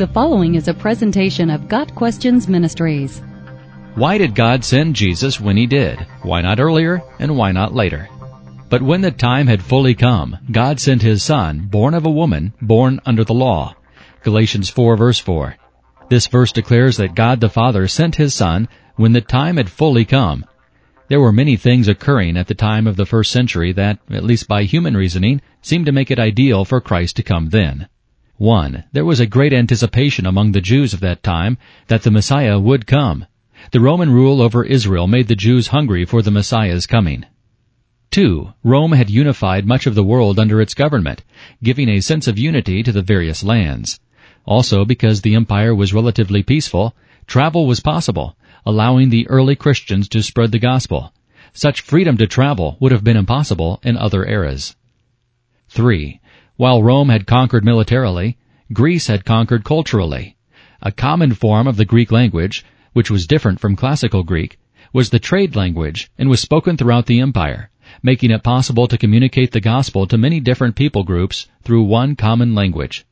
The following is a presentation of Got Questions Ministries. Why did God send Jesus when he did? Why not earlier and why not later? But when the time had fully come, God sent his son, born of a woman, born under the law. Galatians 4 verse 4. This verse declares that God the Father sent his son when the time had fully come. There were many things occurring at the time of the first century that, at least by human reasoning, seemed to make it ideal for Christ to come then. 1. There was a great anticipation among the Jews of that time that the Messiah would come. The Roman rule over Israel made the Jews hungry for the Messiah's coming. 2. Rome had unified much of the world under its government, giving a sense of unity to the various lands. Also, because the empire was relatively peaceful, travel was possible, allowing the early Christians to spread the gospel. Such freedom to travel would have been impossible in other eras. 3. While Rome had conquered militarily, Greece had conquered culturally. A common form of the Greek language, which was different from classical Greek, was the trade language and was spoken throughout the empire, making it possible to communicate the gospel to many different people groups through one common language.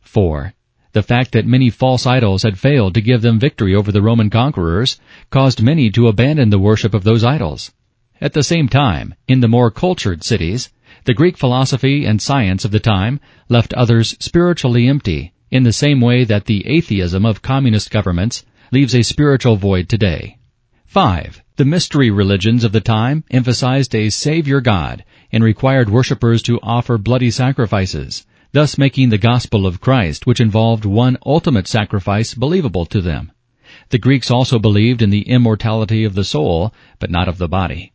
4. The fact that many false idols had failed to give them victory over the Roman conquerors caused many to abandon the worship of those idols. At the same time, in the more cultured cities, the Greek philosophy and science of the time left others spiritually empty in the same way that the atheism of communist governments leaves a spiritual void today. 5. The mystery religions of the time emphasized a Savior God and required worshippers to offer bloody sacrifices, thus making the gospel of Christ, which involved one ultimate sacrifice, believable to them. The Greeks also believed in the immortality of the soul, but not of the body.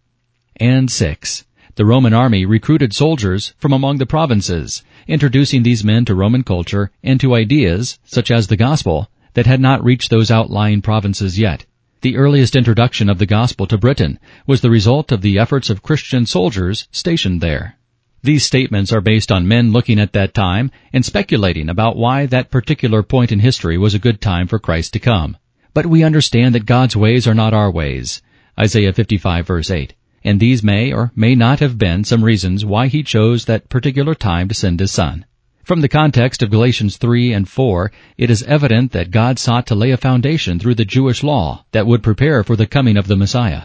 And 6. The Roman army recruited soldiers from among the provinces, introducing these men to Roman culture and to ideas, such as the gospel, that had not reached those outlying provinces yet. The earliest introduction of the gospel to Britain was the result of the efforts of Christian soldiers stationed there. These statements are based on men looking at that time and speculating about why that particular point in history was a good time for Christ to come. But we understand that God's ways are not our ways. Isaiah 55 verse 8 and these may or may not have been some reasons why he chose that particular time to send his son. From the context of Galatians 3 and 4, it is evident that God sought to lay a foundation through the Jewish law that would prepare for the coming of the Messiah.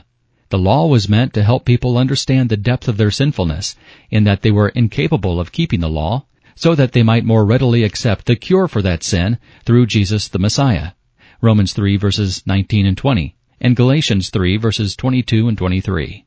The law was meant to help people understand the depth of their sinfulness in that they were incapable of keeping the law, so that they might more readily accept the cure for that sin through Jesus the Messiah. Romans 3 verses 19 and 20, and Galatians 3 verses 22 and 23.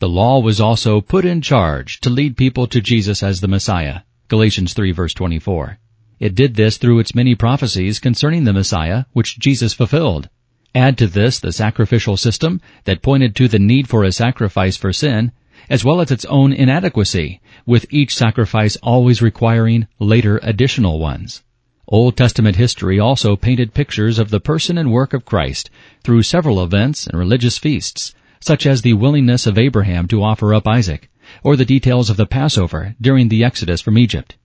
The law was also put in charge to lead people to Jesus as the Messiah. Galatians 3 verse 24. It did this through its many prophecies concerning the Messiah, which Jesus fulfilled. Add to this the sacrificial system that pointed to the need for a sacrifice for sin, as well as its own inadequacy, with each sacrifice always requiring later additional ones. Old Testament history also painted pictures of the person and work of Christ through several events and religious feasts, such as the willingness of Abraham to offer up Isaac, or the details of the Passover during the Exodus from Egypt.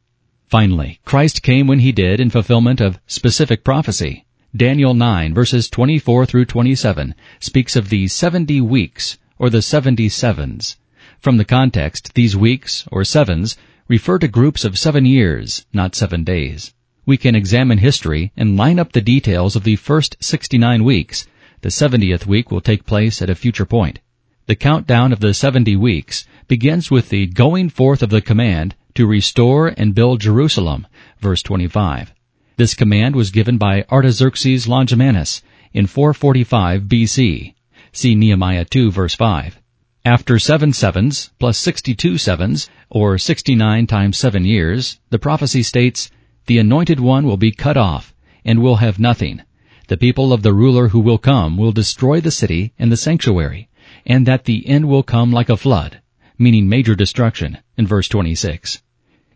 Finally, Christ came when he did in fulfillment of specific prophecy. Daniel 9 verses 24 through 27 speaks of the 70 weeks, or the 70 sevens. From the context, these weeks, or sevens, refer to groups of seven years, not seven days. We can examine history and line up the details of the first 69 weeks the 70th week will take place at a future point. The countdown of the 70 weeks begins with the going forth of the command to restore and build Jerusalem, verse 25. This command was given by Artaxerxes Longimanus in 445 BC. See Nehemiah 2 verse 5. After seven sevens, plus 62 sevens, or 69 times seven years, the prophecy states, the anointed one will be cut off, and will have nothing, the people of the ruler who will come will destroy the city and the sanctuary, and that the end will come like a flood, meaning major destruction, in verse 26.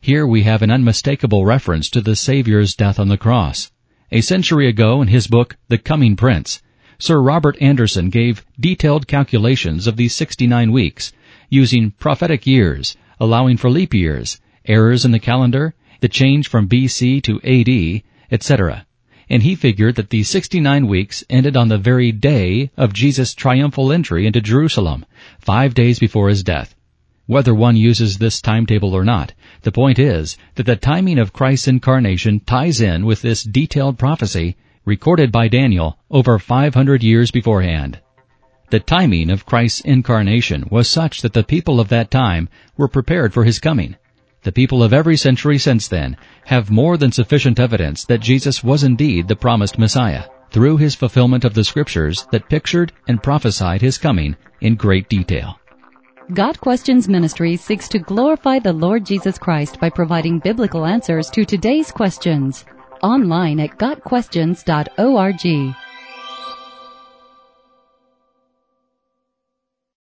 Here we have an unmistakable reference to the Savior's death on the cross. A century ago in his book, The Coming Prince, Sir Robert Anderson gave detailed calculations of these 69 weeks, using prophetic years, allowing for leap years, errors in the calendar, the change from BC to AD, etc and he figured that the 69 weeks ended on the very day of Jesus' triumphal entry into Jerusalem, five days before his death. Whether one uses this timetable or not, the point is that the timing of Christ's incarnation ties in with this detailed prophecy recorded by Daniel over 500 years beforehand. The timing of Christ's incarnation was such that the people of that time were prepared for his coming. The people of every century since then have more than sufficient evidence that Jesus was indeed the promised Messiah through his fulfillment of the scriptures that pictured and prophesied his coming in great detail. Got Questions Ministry seeks to glorify the Lord Jesus Christ by providing biblical answers to today's questions. Online at GotQuestions.org.